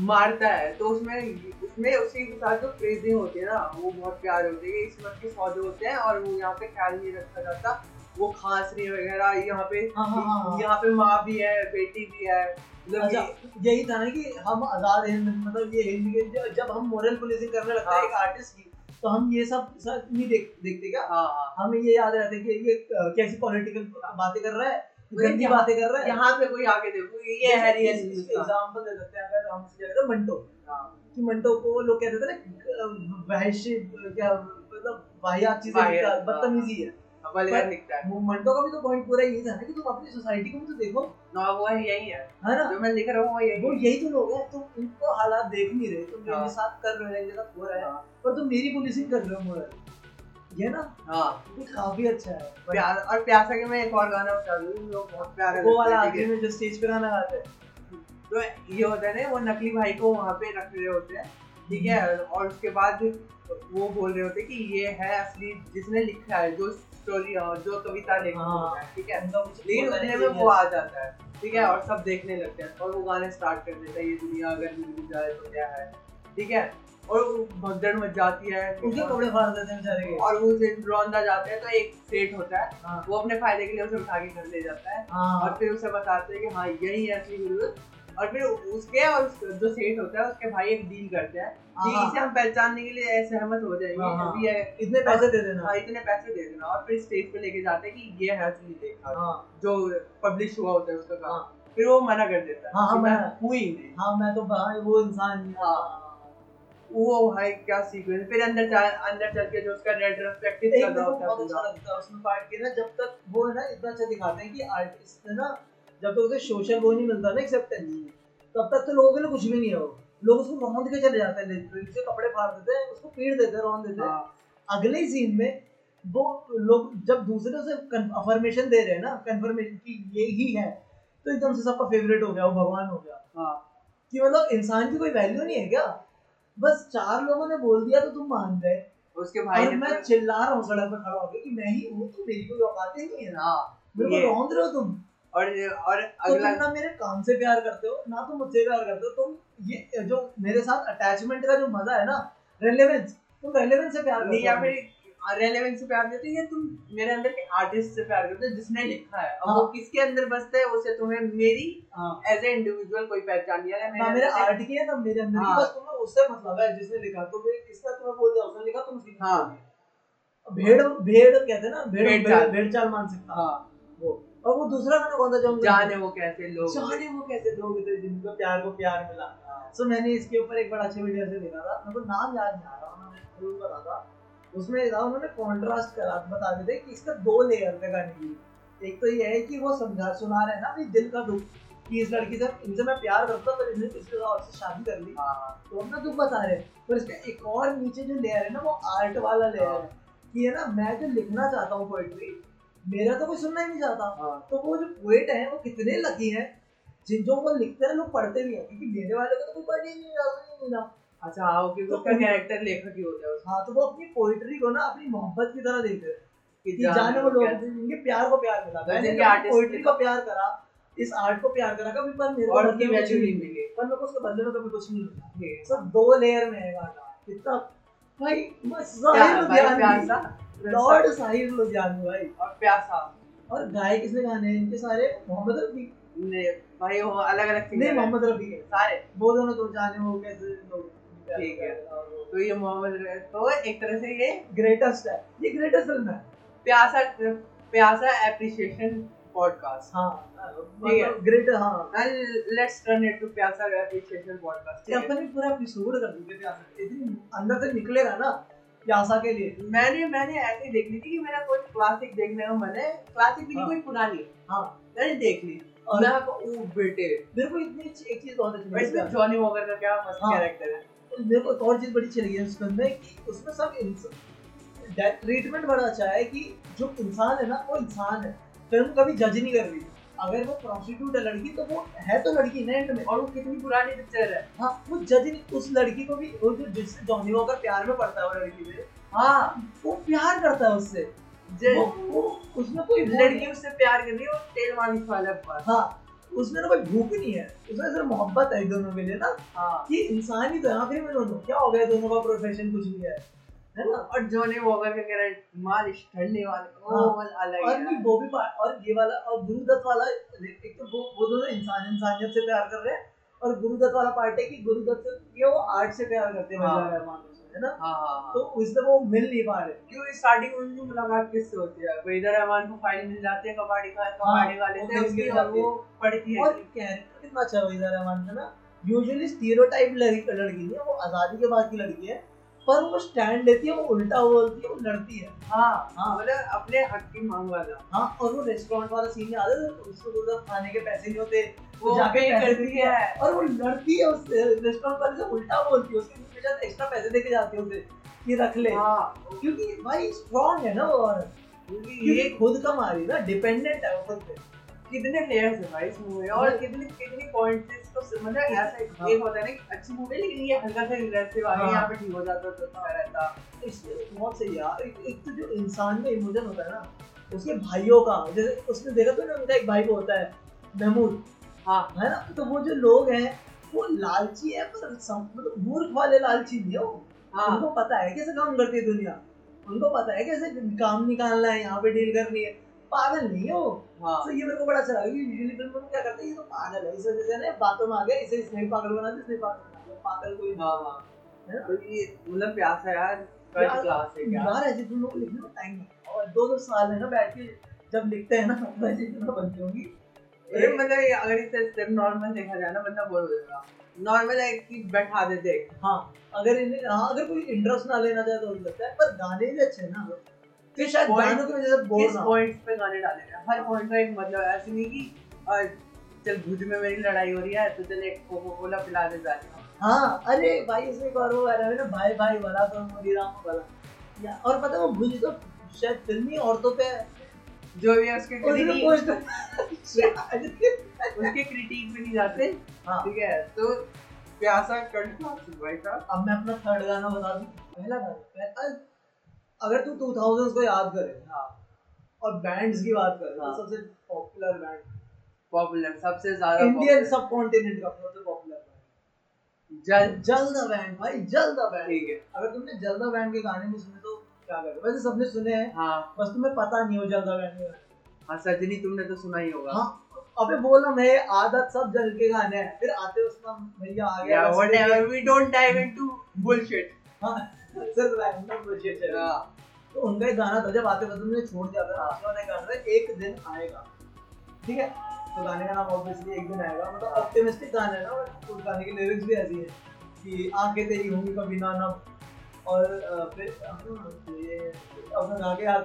[SPEAKER 1] मारता है। तो उसमें उसमें उसी के साथ जो फ्रेजिंग होती है ना वो बहुत प्यारे होते हैं। इस वक्त के सौदे होते हैं और वो यहाँ पे ख्याल नहीं रखा जाता। वो खांस रही वगैरह यहाँ पे
[SPEAKER 2] हाँ, हाँ, हाँ।
[SPEAKER 1] यहाँ पे माँ भी है बेटी भी है। मतलब
[SPEAKER 2] अच्छा यही था ना कि हम आज़ाद हिंद मतलब ये हिंद के जब- हम मॉरल पुलिसिंग करने लगते हैं
[SPEAKER 1] हाँ।
[SPEAKER 2] एक आर्टिस्ट की तो हम ये सब सब नहीं देख देखते क्या?
[SPEAKER 1] हाँ हाँ
[SPEAKER 2] हमें ये याद रहते है कि ये कैसी पॉलिटिकल बातें कर रहा है गंदी बातें कर रहा है।
[SPEAKER 1] यहाँ पे कोई आके देखो ये है रियल
[SPEAKER 2] एग्जांपल दे सकते हैं अगर हम जगह मंटो
[SPEAKER 1] हाँ।
[SPEAKER 2] कि मंटो को लोग कहते थे ना वहशी क्या मतलब वाहियात चीज़ें बदतमीजी है,
[SPEAKER 1] हाँ। दिखता है।
[SPEAKER 2] वो का भी तो पॉइंट पूरा यही था ना कि तुम अपनी सोसाइटी को भी तो देखो।
[SPEAKER 1] ना वो है यही है।
[SPEAKER 2] है ना?
[SPEAKER 1] जो मैं लिख रहा हूँ वो यही
[SPEAKER 2] वो यही तो लोग हैं तुम उनको हालात देख नहीं रहे तुम
[SPEAKER 1] हाँ।
[SPEAKER 2] मेरे साथ कर रहे हो मेरे साथ हो रहा है
[SPEAKER 1] हाँ।
[SPEAKER 2] पर तुम मेरी पुलिसिंग कर रहे हो मोरल। ये ना?
[SPEAKER 1] हाँ।
[SPEAKER 2] ये काफ़ी अच्छा है।
[SPEAKER 1] प्यार और प्यासा के मैं एक और गाना बता दूँ जो बहुत प्यारा
[SPEAKER 2] वो वाला
[SPEAKER 1] है,
[SPEAKER 2] आखिरी
[SPEAKER 1] है?
[SPEAKER 2] में जो स्टेज पे गाना गाते हैं।
[SPEAKER 1] तो ये होता है ना वो नकली भाई को वहाँ पे रख रहे होते हैं ठीक है? और उसके बाद वो बोल रहे होते हैं कि ये है असली जिसने लिखा है जो स्टोरी जो कविता लिखा
[SPEAKER 2] हाँ।
[SPEAKER 1] होता है ठीक है? लेकिन उतने में वो आ जाता है ठीक है? और सब देखने लगते हैं और वो गाने स्टार्ट कर देता है ये दुनिया अगर मिल जाए तो क्या है? ठीक है? और वो भगदड़ मच जाती है
[SPEAKER 2] उनके कपड़े फाड़ देते हैं बेचारे के।
[SPEAKER 1] और वो रौंदा जाते हैं तो एक सेठ होता है
[SPEAKER 2] हाँ।
[SPEAKER 1] वो अपने फ़ायदे के लिए उसे उठा के घर ले जाता है और
[SPEAKER 2] हाँ
[SPEAKER 1] फिर उसे बताते हैं कि हाँ यही है असली गुरु और फिर उसके और जो सेठ होता है उसके भाई एक डील करते हैं। कि
[SPEAKER 2] हाँ।
[SPEAKER 1] इसे हम पहचानने के लिए सहमत हो जाएँगे
[SPEAKER 2] हाँ, हाँ। इतने पैसे दे देना।
[SPEAKER 1] हाँ इतने पैसे दे देना। और फिर स्टेज पे लेके जाते हैं कि ये है असली देखा।
[SPEAKER 2] हाँ।
[SPEAKER 1] जो पब्लिश हुआ होता है उसका काम।
[SPEAKER 2] हाँ।
[SPEAKER 1] फिर वो मना कर देता है।
[SPEAKER 2] हाँ, हाँ,
[SPEAKER 1] मैं हूँ ही नहीं।
[SPEAKER 2] हाँ मैं तो भाई वो इंसान ही
[SPEAKER 1] हाँ। वो भाई क्या सीक्वेंस फिर अंदर जा अंदर चल के जो उसका रेट्रोस्पेक्टिव
[SPEAKER 2] एक
[SPEAKER 1] चल रहा होता है
[SPEAKER 2] बहुत अच्छा लगता है उसमें पार्ट के ना जब तक वो है ना इतना अच्छा दिखाते हैं कि आर्टिस्ट है ना जब तक उसे सोशल वो नहीं मिलता ना एक्सेप्टेंस तब तक तो लोगों के लिए कुछ भी नहीं है वो। लोग उसको रौंद के चले जाते हैं से कपड़े फाड़ देते हैं उसको पीट देते हैं रौंद देते हैं।
[SPEAKER 1] हाँ।
[SPEAKER 2] अगले सीन में वो लोग जब दूसरे से अफर्मेशन दे रहे हैं ना कंफर्मेशन कि ये ही है तो एकदम से सबका फेवरेट हो गया वो भगवान हो गया।
[SPEAKER 1] हाँ।
[SPEAKER 2] कि मतलब इंसान की कोई वैल्यू नहीं है क्या? बस चार लोगों ने बोल दिया तो तुम मान गए।
[SPEAKER 1] उसके भाई
[SPEAKER 2] और मैं
[SPEAKER 1] तो-
[SPEAKER 2] चिल्ला रहा हूँ सड़क पे खड़ा होकर कि मैं ही हूँ तो मेरी कोई औकात ही नहीं है। ना
[SPEAKER 1] हाँ
[SPEAKER 2] मेरे को रौंद रहे हो तुम।
[SPEAKER 1] और और
[SPEAKER 2] तो
[SPEAKER 1] अगला
[SPEAKER 2] तुम ना मेरे काम से प्यार करते हो ना तुम मुझसे प्यार करते हो तुम ये जो मेरे साथ अटैचमेंट का जो मज़ा है ना रेलेवेंस तुम रेलेवेंस से प्यार
[SPEAKER 1] नहीं या फिर रेलेवेंस से प्यार करते या तुम मेरे अंदर के आर्टिस्ट से प्यार करते हो जिसने लिखा है अब
[SPEAKER 2] हाँ।
[SPEAKER 1] वो किसके अंदर बसता है उसे तुम्हें मेरी एज ए इंडिविजुअल कोई पहचान नहीं है
[SPEAKER 2] ना मेरे आर्ट की है ना मेरे अंदर की
[SPEAKER 1] हाँ।
[SPEAKER 2] बस तुम्हें उससे मतलब है जिसने लिखा तो मैं इसका तुम्हें बोल दिया उसने लिखा तुम
[SPEAKER 1] हाँ।
[SPEAKER 2] भेड़ भेड़ कहते हैं ना भेड़
[SPEAKER 1] भेड़ चाल।
[SPEAKER 2] मान सकता
[SPEAKER 1] हाँ
[SPEAKER 2] वो और वो दूसरा गाना कौन था जो हम
[SPEAKER 1] जाने वो कैसे लोग
[SPEAKER 2] जाने वो कैसे लोग थे जिनको प्यार को प्यार मिला। सो मैंने इसके ऊपर एक बड़ा अच्छे वीडियो से देखा था। मेरे को नाम याद नहीं आ रहा उन्होंने ज़रूर बता था उसमें था उन्होंने कॉन्ट्रास्ट करा बता रहे थे कि इसका दो लेयर थे गाने की एक तो ये है कि वो समझा सुना रहे हैं ना अपनी दिल का दुख कि इस लड़की से इनसे मैं प्यार करता पर इसने किसी और से शादी कर ली।
[SPEAKER 1] हाँ।
[SPEAKER 2] तो अपना दुख बता रहे हैं। पर इसका एक और नीचे जो लेयर है ना वो आर्ट वाला लेयर है। कि है ना मैं जो लिखना चाहता हूँ पोएट्री मेरा तो कोई सुनना ही नहीं चाहता।
[SPEAKER 1] हाँ।
[SPEAKER 2] तो वो जो पोएट है वो कितने लकी हैं जिन जो वो लिखते हैं लोग पढ़ते भी हैं क्योंकि मेरे वाले को तो कोई पढ़ ही नहीं नहीं रहा
[SPEAKER 1] अच्छा हाँ क्योंकि
[SPEAKER 2] तो
[SPEAKER 1] उसका कैरेक्टर लेखक ही होता है
[SPEAKER 2] हाँ तो वो अपनी पोइट्री को ना अपनी मोहब्बत की तरह देखते हैं
[SPEAKER 1] कि
[SPEAKER 2] जाने वो लोग जिनके प्यार को प्यार मिला
[SPEAKER 1] तो
[SPEAKER 2] पोइट्री को प्यार करा इस आर्ट को प्यार करा कभी पर मेरे
[SPEAKER 1] और उसकी वैल्यू
[SPEAKER 2] नहीं मिली।
[SPEAKER 1] मिली
[SPEAKER 2] पर मेरे को उसके बदले में कभी कुछ नहीं मिला। सब दो लेयर में है गाना। कितना भाई बस
[SPEAKER 1] प्यार
[SPEAKER 2] साहिर
[SPEAKER 1] भाई
[SPEAKER 2] लुधियानवी
[SPEAKER 1] प्यासा
[SPEAKER 2] लॉर्ड साहिर लुधियानवी भाई।
[SPEAKER 1] और प्यासा
[SPEAKER 2] और गाय किसने गाने हैं? इनके सारे? मोहम्मद रफी।
[SPEAKER 1] ने भाई वो अलग अलग
[SPEAKER 2] नहीं मोहम्मद रफी के।
[SPEAKER 1] सारे।
[SPEAKER 2] वो दोनों तो जाने वो कैसे लोग
[SPEAKER 1] ठीक है। तो ये मोहम्मद रफी- तो एक तरह से ये
[SPEAKER 2] ग्रेटेस्ट है। ये ग्रेटेस्ट फ़िल्म है।
[SPEAKER 1] प्यासा प्यासा एप्रिसिएशन पॉडकास्ट
[SPEAKER 2] हाँ।
[SPEAKER 1] ठीक है।
[SPEAKER 2] ग्रेट हाँ।
[SPEAKER 1] Let's turn it to Pyaasa appreciation podcast
[SPEAKER 2] ये अपन पूरा एपिसोड कर दिया प्यासा इतनी अंदर से निकलेगा ना प्यासा के लिए।
[SPEAKER 1] मैंने मैंने ऐसे देख ली थी कि मेरा कोई क्लासिक देखने का मन। है क्लासिक भी नहीं
[SPEAKER 2] हाँ।
[SPEAKER 1] कोई पुरानी।
[SPEAKER 2] हाँ।
[SPEAKER 1] मैंने देख ली।
[SPEAKER 2] और
[SPEAKER 1] मैं कहा, ओ बेटे।
[SPEAKER 2] मेरे को इतनी एक चीज़ बहुत अच्छी लगी
[SPEAKER 1] इसमें जॉनी वॉकर का क्या मस्त
[SPEAKER 2] हाँ।
[SPEAKER 1] कैरेक्टर है।
[SPEAKER 2] मेरे को एक और चीज़ बड़ी अच्छी लगी है उस फ़िल्म में कि उसमें सब ट्रीटमेंट बड़ा अच्छा है कि जो इंसान है ना वो इंसान है। फ़िल्म कभी जज नहीं कर रही। अगर वो प्रोस्टिट्यूट है लड़की तो वो है तो लड़की ना एंड में।
[SPEAKER 1] और वो कितनी पुरानी पिक्चर है।
[SPEAKER 2] हाँ वो जज नहीं उस लड़की को भी वो जो जिससे जॉनी वॉकर प्यार में पड़ता है वो लड़की से
[SPEAKER 1] हाँ।
[SPEAKER 2] वो प्यार करता है उससे। वो, वो उसमें कोई
[SPEAKER 1] लड़की उससे प्यार कर रही है और तेल मालिश वाला पास
[SPEAKER 2] हाँ उसमें ना कोई भूख नहीं है। उसमें सिर्फ़ मोहब्बत है दोनों के लिए ना
[SPEAKER 1] हाँ।
[SPEAKER 2] कि इंसान ही तो यहाँ में दोनों क्या हो गया? दोनों का प्रोफेशन कुछ भी है। है ना?
[SPEAKER 1] और जॉनी वॉकर का ठंडे वाले
[SPEAKER 2] हाँ।
[SPEAKER 1] वाला अलग
[SPEAKER 2] और नहीं वो भी और ये वाला और गुरुदत्त वाला एक तो वो वो दोनों इंसान इंसानियत से प्यार कर रहे हैं और गुरुदत्त वाला पार्ट है कि गुरुदत्त ये वो आर्ट से प्यार करते हैं
[SPEAKER 1] हाँ।
[SPEAKER 2] रहमान है ना?
[SPEAKER 1] हाँ हाँ हाँ।
[SPEAKER 2] तो उससे वो मिल नहीं पा रहे।
[SPEAKER 1] क्यों स्टार्टिंग में उनकी मुलाकात किससे होती है? वहीदा रहमान को फ़ाइल मिल जाती है कबाड़ी का कबाड़ी वाले से उसकी और वो पढ़ती है।
[SPEAKER 2] और कैरेक्टर कितना अच्छा वहीदा रहमान का ना? यूजुअली स्टीरियोटाइप लड़की लड़की नहीं है वो आज़ादी के बाद की लड़की है। पर वो स्टैंड लेती है वो उल्टा बोलती है वो लड़ती है।
[SPEAKER 1] हाँ
[SPEAKER 2] हाँ।
[SPEAKER 1] मतलब अपने हक की मांग वाला।
[SPEAKER 2] हाँ और वो रेस्टोरेंट वाला सीन याद है उसको गुरुदत्त खाने के पैसे नहीं होते
[SPEAKER 1] वो
[SPEAKER 2] जाके
[SPEAKER 1] पे करती
[SPEAKER 2] है। और वो लड़ती है उस रेस्टोरेंट वाले से उल्टा बोलती है उसके शायद एक्स्ट्रा पैसे देके जाती है उसे कि रख ले।
[SPEAKER 1] हाँ।
[SPEAKER 2] क्योंकि भाई स्ट्रांग है ना वो और। ये
[SPEAKER 1] ये
[SPEAKER 2] खुद कमा रही है ना डिपेंडेंट है वो खुद पे
[SPEAKER 1] कितने लेयर्स है भाई इस मूवी और। कितने कितनी पॉइंट्स इसको ऐसा
[SPEAKER 2] हाँ।
[SPEAKER 1] एक होता है। ना अच्छी मूवी लेकिन ये हल्का सा रिग्रेसिव आ गया। यहाँ पे ठीक हो जाता तो अच्छा रहता।
[SPEAKER 2] इसलिए बहुत सही यार एक, एक तो जो इंसान में इमोशन होता है ना उसके भाइयों का जैसे उसने देखा तो ना उनका एक भाई को होता है महमूद।
[SPEAKER 1] हाँ।
[SPEAKER 2] है ना? तो वो जो लोग हैं वो लालची है पर मतलब मूर्ख वाले लालची नहीं है वो।
[SPEAKER 1] हाँ।
[SPEAKER 2] उनको पता है कैसे काम करती है दुनिया। उनको पता है कैसे काम निकालना है यहाँ पे डील करनी है। पागल नहीं है? वो
[SPEAKER 1] हाँ।
[SPEAKER 2] तो ये मेरे को बड़ा अच्छा लगा कि यूजुअली फ़िल्म में क्या करते हैं ये तो पागल है इस वजह से ना बातों में आ गया इसे इसने पागल बना दिया इसने पागल बना दिया पागल कोई नहीं।
[SPEAKER 1] हाँ हाँ।
[SPEAKER 2] है ना?
[SPEAKER 1] तो ये मतलब प्यासा यार
[SPEAKER 2] यार,
[SPEAKER 1] फ़र्स्ट क्लास है क्या?
[SPEAKER 2] यार ऐसी फ़िल्मों को लिखने में टाइम लगता है। और दो दो साल है ना बैठ के जब लिखते हैं ना वैसी फ़िल्में बनती होंगी
[SPEAKER 1] अरे मतलब अगर इसे सिर्फ़ नॉर्मल देखा जाए ना बंदा बोल हो जाएगा। नॉर्मल है कि बैठा दे देख।
[SPEAKER 2] हाँ अगर इन्हें हाँ अगर कोई इंटरेस्ट ना लेना चाहे तो हो सकता है पर गाने भी अच्छे हैं ना। फिर शायद गानों की वजह से बोर
[SPEAKER 1] किस पॉइंट पे गाने डाले हैं हर पॉइंट का एक मतलब ऐसे नहीं कि चल भुज में मेरी लड़ाई हो रही है तो चल एक कोको कोला पिला दे जा
[SPEAKER 2] हाँ। अरे भाई इसमें एक और वो आ रहा है ना भाई भाई वाला तो मोरी राम वाला। या और पता है वो भुज तो शायद फिल्मी औरतों पे
[SPEAKER 1] जो भी उसके क्रिटिक उसके क्रिटिक पे नहीं जाते।
[SPEAKER 2] हाँ।
[SPEAKER 1] ठीक है तो प्यासा कंठ भाई साहब
[SPEAKER 2] अब मैं अपना थर्ड गाना बता दूँ। पहला गाना अगर तू 2000s को याद करे
[SPEAKER 1] हाँ।
[SPEAKER 2] और बैंड्स की बात करे
[SPEAKER 1] हाँ।
[SPEAKER 2] तो सबसे पॉपुलर बैंड
[SPEAKER 1] पॉपुलर सबसे ज़्यादा
[SPEAKER 2] इंडियन सब कॉन्टिनेंट का सबसे पॉपुलर
[SPEAKER 1] जल।
[SPEAKER 2] बैंड भाई बैंड
[SPEAKER 1] ठीक है।
[SPEAKER 2] अगर तुमने बैंड के गाने नहीं सुने तो क्या करोगे वैसे सबने सुने हैं
[SPEAKER 1] हाँ।
[SPEAKER 2] बस तुम्हें पता नहीं हो जल द बैंड के
[SPEAKER 1] हाँ सजनी तुमने तो सुना ही होगा।
[SPEAKER 2] हाँ अबे बोला मैं आदत सब जल के गाने हैं। फिर आते भैया आ गया. लेके-
[SPEAKER 1] We don't dive into bullshit.
[SPEAKER 2] हाँ सिर्फ़ रैंडम bullshit है।
[SPEAKER 1] हाँ,
[SPEAKER 2] तो उनका एक गाना था जब आते बस तुमने छोड़ दिया था बाद एक गाना था एक दिन आएगा। ठीक है? तो गाने का नाम ऑब्वियसली एक दिन आएगा मतलब ऑप्टिमिस्टिक गाना है ना और उस गाने की लिरिक्स भी ऐसी है कि आँखें तेरी होंगी कभी ना नम। और फिर ये अब मैं आगे याद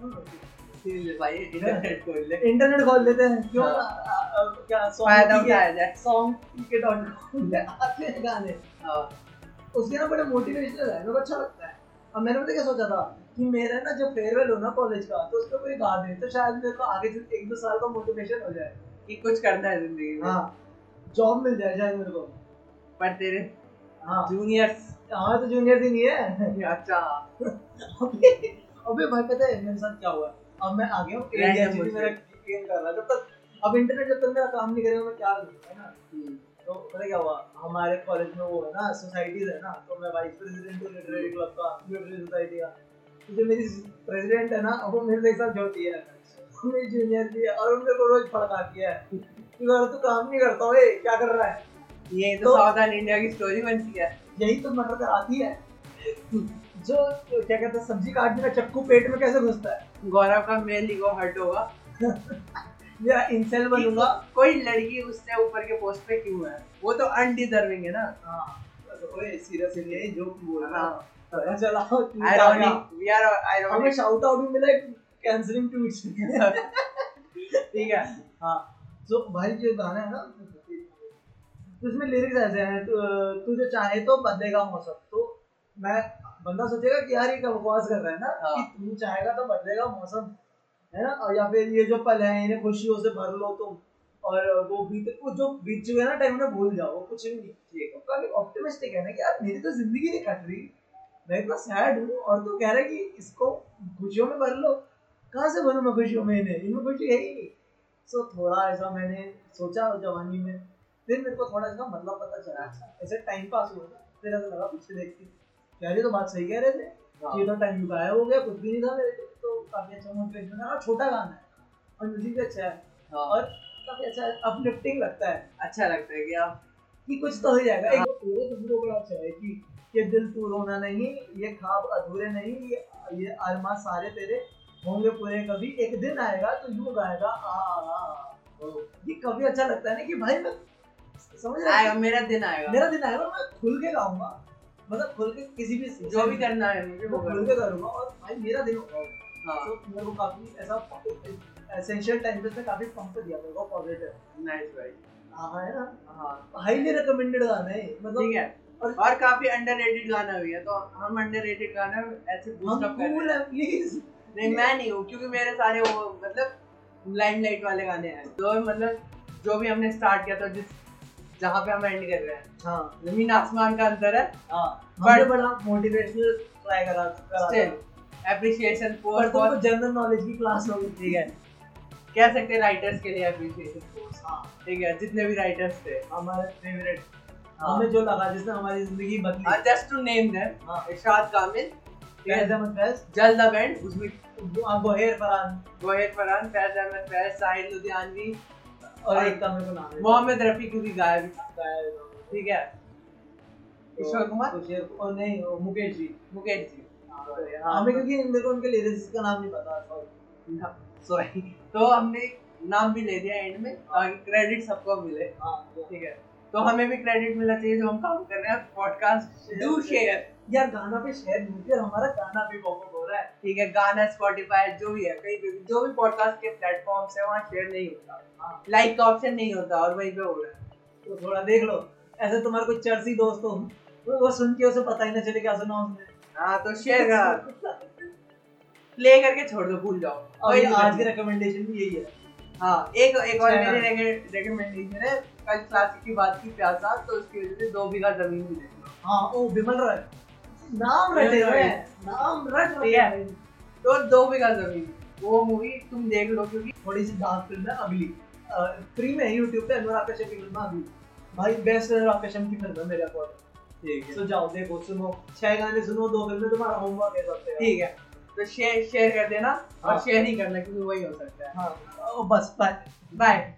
[SPEAKER 2] हाँ,
[SPEAKER 1] ठीक इंटरनेट खोल
[SPEAKER 2] लेते हैं। क्यों?
[SPEAKER 1] हाँ।
[SPEAKER 2] क्या सॉन्ग सॉन्ग के डॉट कॉम आते हैं गाने।
[SPEAKER 1] हाँ,
[SPEAKER 2] उसके ना बड़े मोटिवेशनल है मेरे को अच्छा लगता है। अब मैंने पता क्या सोचा था? कि मेरा ना जब फेयरवेल हो ना कॉलेज का तो उसको कोई गा दे तो शायद मेरे को आगे से एक दो साल का मोटिवेशन हो जाए।
[SPEAKER 1] कि कुछ करना है ज़िंदगी में।
[SPEAKER 2] हाँ जॉब मिल जाए शायद मेरे को।
[SPEAKER 1] पर तेरे
[SPEAKER 2] हाँ।
[SPEAKER 1] जूनियर्स
[SPEAKER 2] हमारा तो जूनियर ही नहीं है।
[SPEAKER 1] अच्छा।
[SPEAKER 2] अबे अबे भाई पता है मेरे साथ क्या हुआ? अब मैं आ गया हूँ। मेरा गेम कर रहा जब तक अब इंटरनेट जब तक मेरा काम नहीं करेगा मैं क्या करूँगा है ना?
[SPEAKER 1] हम्म,
[SPEAKER 2] तो पता क्या हुआ? हमारे कॉलेज में वो है ना सोसाइटीज है ना तो मैं वाइस प्रेसिडेंट हूँ लिटरेरी क्लब का लिटरेरी सोसाइटी का। तो जो मेरी प्रेसिडेंट है ना वो मेरे से साथ छोटी है। मेरी जूनियर भी है और उनके को रोज फड़काती है। कि अगर तू काम नहीं करता हो क्या कर रहा है?
[SPEAKER 1] ये तो
[SPEAKER 2] तो-
[SPEAKER 1] साउथर्न इंडिया की स्टोरी बनती है।
[SPEAKER 2] यही तो मटर कराती है। जो क्या कहते हैं सब्ज़ी काटने का चक्कू पेट में कैसे घुसता है?
[SPEAKER 1] गौरव का मेल ईगो हर्ट होगा।
[SPEAKER 2] मेरा इंसेल बनूँगा।
[SPEAKER 1] कोई लड़की उससे ऊपर के पोस्ट पे क्यों है? वो तो अनडिजर्विंग है ना।
[SPEAKER 2] हाँ। ओए सीरियसली नहीं जो बोल रहा
[SPEAKER 1] हाँ।
[SPEAKER 2] तू क्या-
[SPEAKER 1] आयरॉनिक वी आर
[SPEAKER 2] हमें शाउट आउट भी मिला कैंसलिंग ट्वीट्स
[SPEAKER 1] ठीक है।
[SPEAKER 2] हाँ। तो भाई जो गाना है ना तो उसमें लिरिक्स ऐसे हैं तू तू जो चाहे तो बदलेगा मौसम। तो मैं बंदा सोचेगा कि यार ये क्या बकवास कर रहा है ना?
[SPEAKER 1] हाँ।
[SPEAKER 2] कि तू चाहेगा तो बदलेगा मौसम। है ना? और या फिर ये जो पल है इन्हें खुशियों से भर लो तुम। और वो बीते वो जो बीत चुके ना टाइम में भूल जाओ कुछ भी नहीं ठीक है काफ़ी ऑप्टिमिस्टिक है ना कि यार मेरी तो ज़िंदगी नहीं कट रही। मैं इतना सैड हूँ और तू कह रहा है कि इसको खुशियों में भर लो। कहाँ से भरूँ मैं खुशियों में इन्हें? इनमें खुशी है ही नहीं। सो थोड़ा ऐसा मैंने सोचा जवानी में। फिर मेरे को थोड़ा इसका मतलब पता चला। ऐसे टाइम पास हुआ ना फिर ऐसा लगा पीछे देख के यार ये तो बात सही कह रहे थे। ये तो टाइम गायब हो गया कुछ भी नहीं था मेरे को तो काफ़ी अच्छा मोटिवेशन है और छोटा गाना है। और म्यूज़िक भी अच्छा है।
[SPEAKER 1] हाँ,
[SPEAKER 2] और काफ़ी अच्छा अपलिफ्टिंग लगता है।
[SPEAKER 1] अच्छा लगता है कि आप
[SPEAKER 2] कि कुछ तो हो जाएगा। एक पूरे तुमको बड़ा अच्छा है कि ये दिल तू रोना नहीं ये ख्वाब अधूरे नहीं ये ये अरमा सारे तेरे होंगे पूरे। कभी एक दिन आएगा तो यूँ गाएगा आ आ, आ ये कभी अच्छा लगता है ना कि भाई मैं समझ रहा है?
[SPEAKER 1] मेरा दिन आएगा।
[SPEAKER 2] मेरा दिन आएगा मैं खुल के गाऊँगा। मतलब खुल के किसी भी
[SPEAKER 1] जो भी करना है मुझे वो
[SPEAKER 2] खुल के करूँगा और भाई मेरा दिन होगा।
[SPEAKER 1] हाँ
[SPEAKER 2] तो मेरे को काफ़ी ऐसा एसेंशियल टाइम पे काफ़ी पंप दिया मेरे को पॉजिटिव
[SPEAKER 1] नाइस भाई।
[SPEAKER 2] हाँ है ना?
[SPEAKER 1] हाँ।
[SPEAKER 2] हाईली रिकमेंडेड गाना है मतलब
[SPEAKER 1] ठीक है।
[SPEAKER 2] और-
[SPEAKER 1] और काफ़ी अंडररेटेड गाना भी है तो हम अंडररेटेड गाना ऐसे बूस्ट अप कर रहे हैं
[SPEAKER 2] प्लीज़
[SPEAKER 1] नहीं मैं नहीं हूँ क्योंकि मेरे सारे वो मतलब लाइमलाइट वाले गाने हैं। तो मतलब जो भी हमने स्टार्ट किया था जिस जहाँ पे हम एंड कर रहे हैं।
[SPEAKER 2] हाँ।
[SPEAKER 1] ज़मीन आसमान का अंतर है।
[SPEAKER 2] हाँ। बड़ा मोटिवेशनल ट्राई करा
[SPEAKER 1] एप्रिसिएशन
[SPEAKER 2] पर
[SPEAKER 1] फॉर
[SPEAKER 2] तुमको जनरल नॉलेज की क्लास होगी
[SPEAKER 1] ठीक है? कह सकते हैं राइटर्स के लिए एप्रिसिएशन कोर्स
[SPEAKER 2] हाँ।
[SPEAKER 1] ठीक है जितने भी राइटर्स थे।
[SPEAKER 2] हमारे फेवरेट
[SPEAKER 1] हाँ।
[SPEAKER 2] हमें जो लगा जिसने हमारी ज़िंदगी बदली।
[SPEAKER 1] जस्ट टू नेम देम
[SPEAKER 2] हाँ।
[SPEAKER 1] इरशाद कामिल
[SPEAKER 2] फैज अहमद फैज
[SPEAKER 1] जल्द बैंड उसमें
[SPEAKER 2] गोहेर फरहान
[SPEAKER 1] गोहिर फरहान फैज अहमद फैज साहिल लुधियानवी
[SPEAKER 2] और
[SPEAKER 1] और
[SPEAKER 2] एक का मेरे को नाम
[SPEAKER 1] मोहम्मद रफी क्योंकि गायब।
[SPEAKER 2] गायब।
[SPEAKER 1] ठीक है। ईश्वर कुमार?
[SPEAKER 2] तो और नहीं मुकेश जी।
[SPEAKER 1] मुकेश जी।
[SPEAKER 2] हमें क्योंकि मेरे को उनके लिरिक्स का नाम नहीं पता सॉरी
[SPEAKER 1] तो हमने नाम भी ले दिया एंड में ताकि क्रेडिट सबको मिले।
[SPEAKER 2] हाँ
[SPEAKER 1] ठीक है? तो हमें भी क्रेडिट मिलना चाहिए जो हम काम कर रहे हैं। पॉडकास्ट डू शेयर
[SPEAKER 2] यार गाना पे शेयर किया हमारा गाना भी पॉपअप हो रहा है।
[SPEAKER 1] ठीक है गाना स्पॉटिफाई जो भी है कहीं पे भी जो भी पॉडकास्ट के प्लेटफॉर्म्स है वहाँ शेयर नहीं होता। लाइक का ऑप्शन नहीं होता और वहीं पे हो रहा है।
[SPEAKER 2] तो थोड़ा देख लो। ऐसे तुम्हारे कोई चर्सी दोस्त हो वो वो सुन के उसे पता ही ना चले क्या सुना उसने
[SPEAKER 1] हाँ तो शेयर करा। प्ले करके छोड़ दो भूल जाओ।
[SPEAKER 2] और ये आज की रिकमेंडेशन भी यही है।
[SPEAKER 1] हाँ एक एक और
[SPEAKER 2] चैनल।
[SPEAKER 1] मेरी रिकमेंडेशन है। कल क्लासिक की बात की प्यासा तो उसकी वजह से दो बीघा ज़मीन भी देख लो।
[SPEAKER 2] हाँ ओ विमल रॉय नाम रटे
[SPEAKER 1] रॉय।
[SPEAKER 2] नाम रट
[SPEAKER 1] ठीक है। तो दो बीघा ज़मीन। वो मूवी तुम देख लो क्योंकि
[SPEAKER 2] थोड़ी सी डार्क फ़िल्म है अगली। फ्री में यूट्यूब पे अनुराग कश्यप की फ़िल्म अगली। भाई बेस्ट अनुराग कश्यप की फ़िल्म है मेरे अकॉर्डिंग
[SPEAKER 1] ठीक
[SPEAKER 2] तो जाओ देखो सुनो। छह गाने सुनो दो फ़िल्में तुम्हारा होमवर्क है सबसे
[SPEAKER 1] ठीक है। तो शेयर शेयर कर देना और
[SPEAKER 2] हाँ।
[SPEAKER 1] शेयर ही करना क्योंकि वही हो सकता है।
[SPEAKER 2] हाँ। बस बाय
[SPEAKER 1] बाय